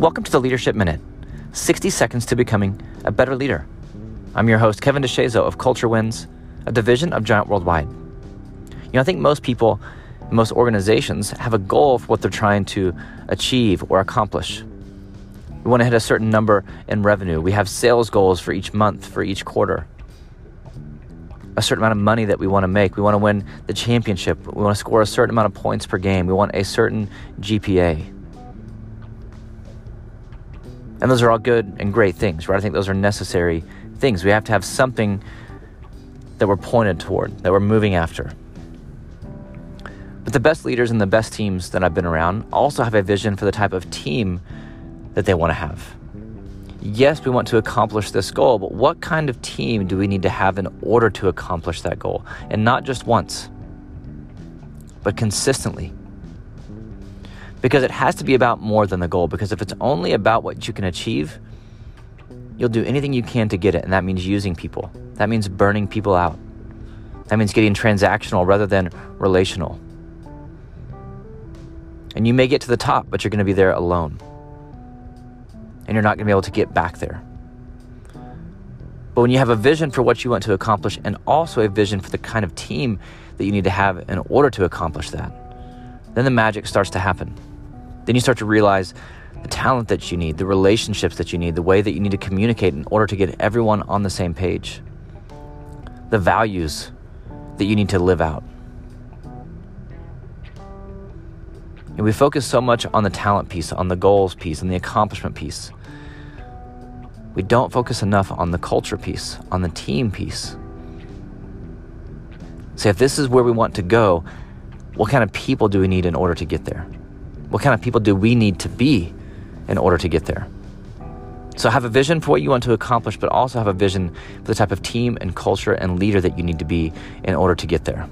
Welcome to the Leadership Minute 60 seconds to becoming a better leader. I'm your host, Kevin DeShazo of Culture Wins, a division of Giant Worldwide. You know, I think most people, most organizations have a goal for what they're trying to achieve or accomplish. We want to hit a certain number in revenue. We have sales goals for each month, for each quarter. A certain amount of money that we want to make. We want to win the championship. We want to score a certain amount of points per game. We want a certain GPA. And those are all good and great things, right? I think those are necessary things. We have to have something that we're pointed toward, that we're moving after. But the best leaders and the best teams that I've been around also have a vision for the type of team that they want to have. Yes, we want to accomplish this goal, but what kind of team do we need to have in order to accomplish that goal? And not just once, but consistently because it has to be about more than the goal. Because if it's only about what you can achieve, you'll do anything you can to get it. And that means using people, that means burning people out, that means getting transactional rather than relational. And you may get to the top, but you're going to be there alone. And you're not going to be able to get back there. But when you have a vision for what you want to accomplish and also a vision for the kind of team that you need to have in order to accomplish that, then the magic starts to happen. Then you start to realize the talent that you need, the relationships that you need, the way that you need to communicate in order to get everyone on the same page, the values that you need to live out. And we focus so much on the talent piece, on the goals piece, on the accomplishment piece. We don't focus enough on the culture piece, on the team piece. So, if this is where we want to go, what kind of people do we need in order to get there? What kind of people do we need to be in order to get there? So have a vision for what you want to accomplish, but also have a vision for the type of team and culture and leader that you need to be in order to get there.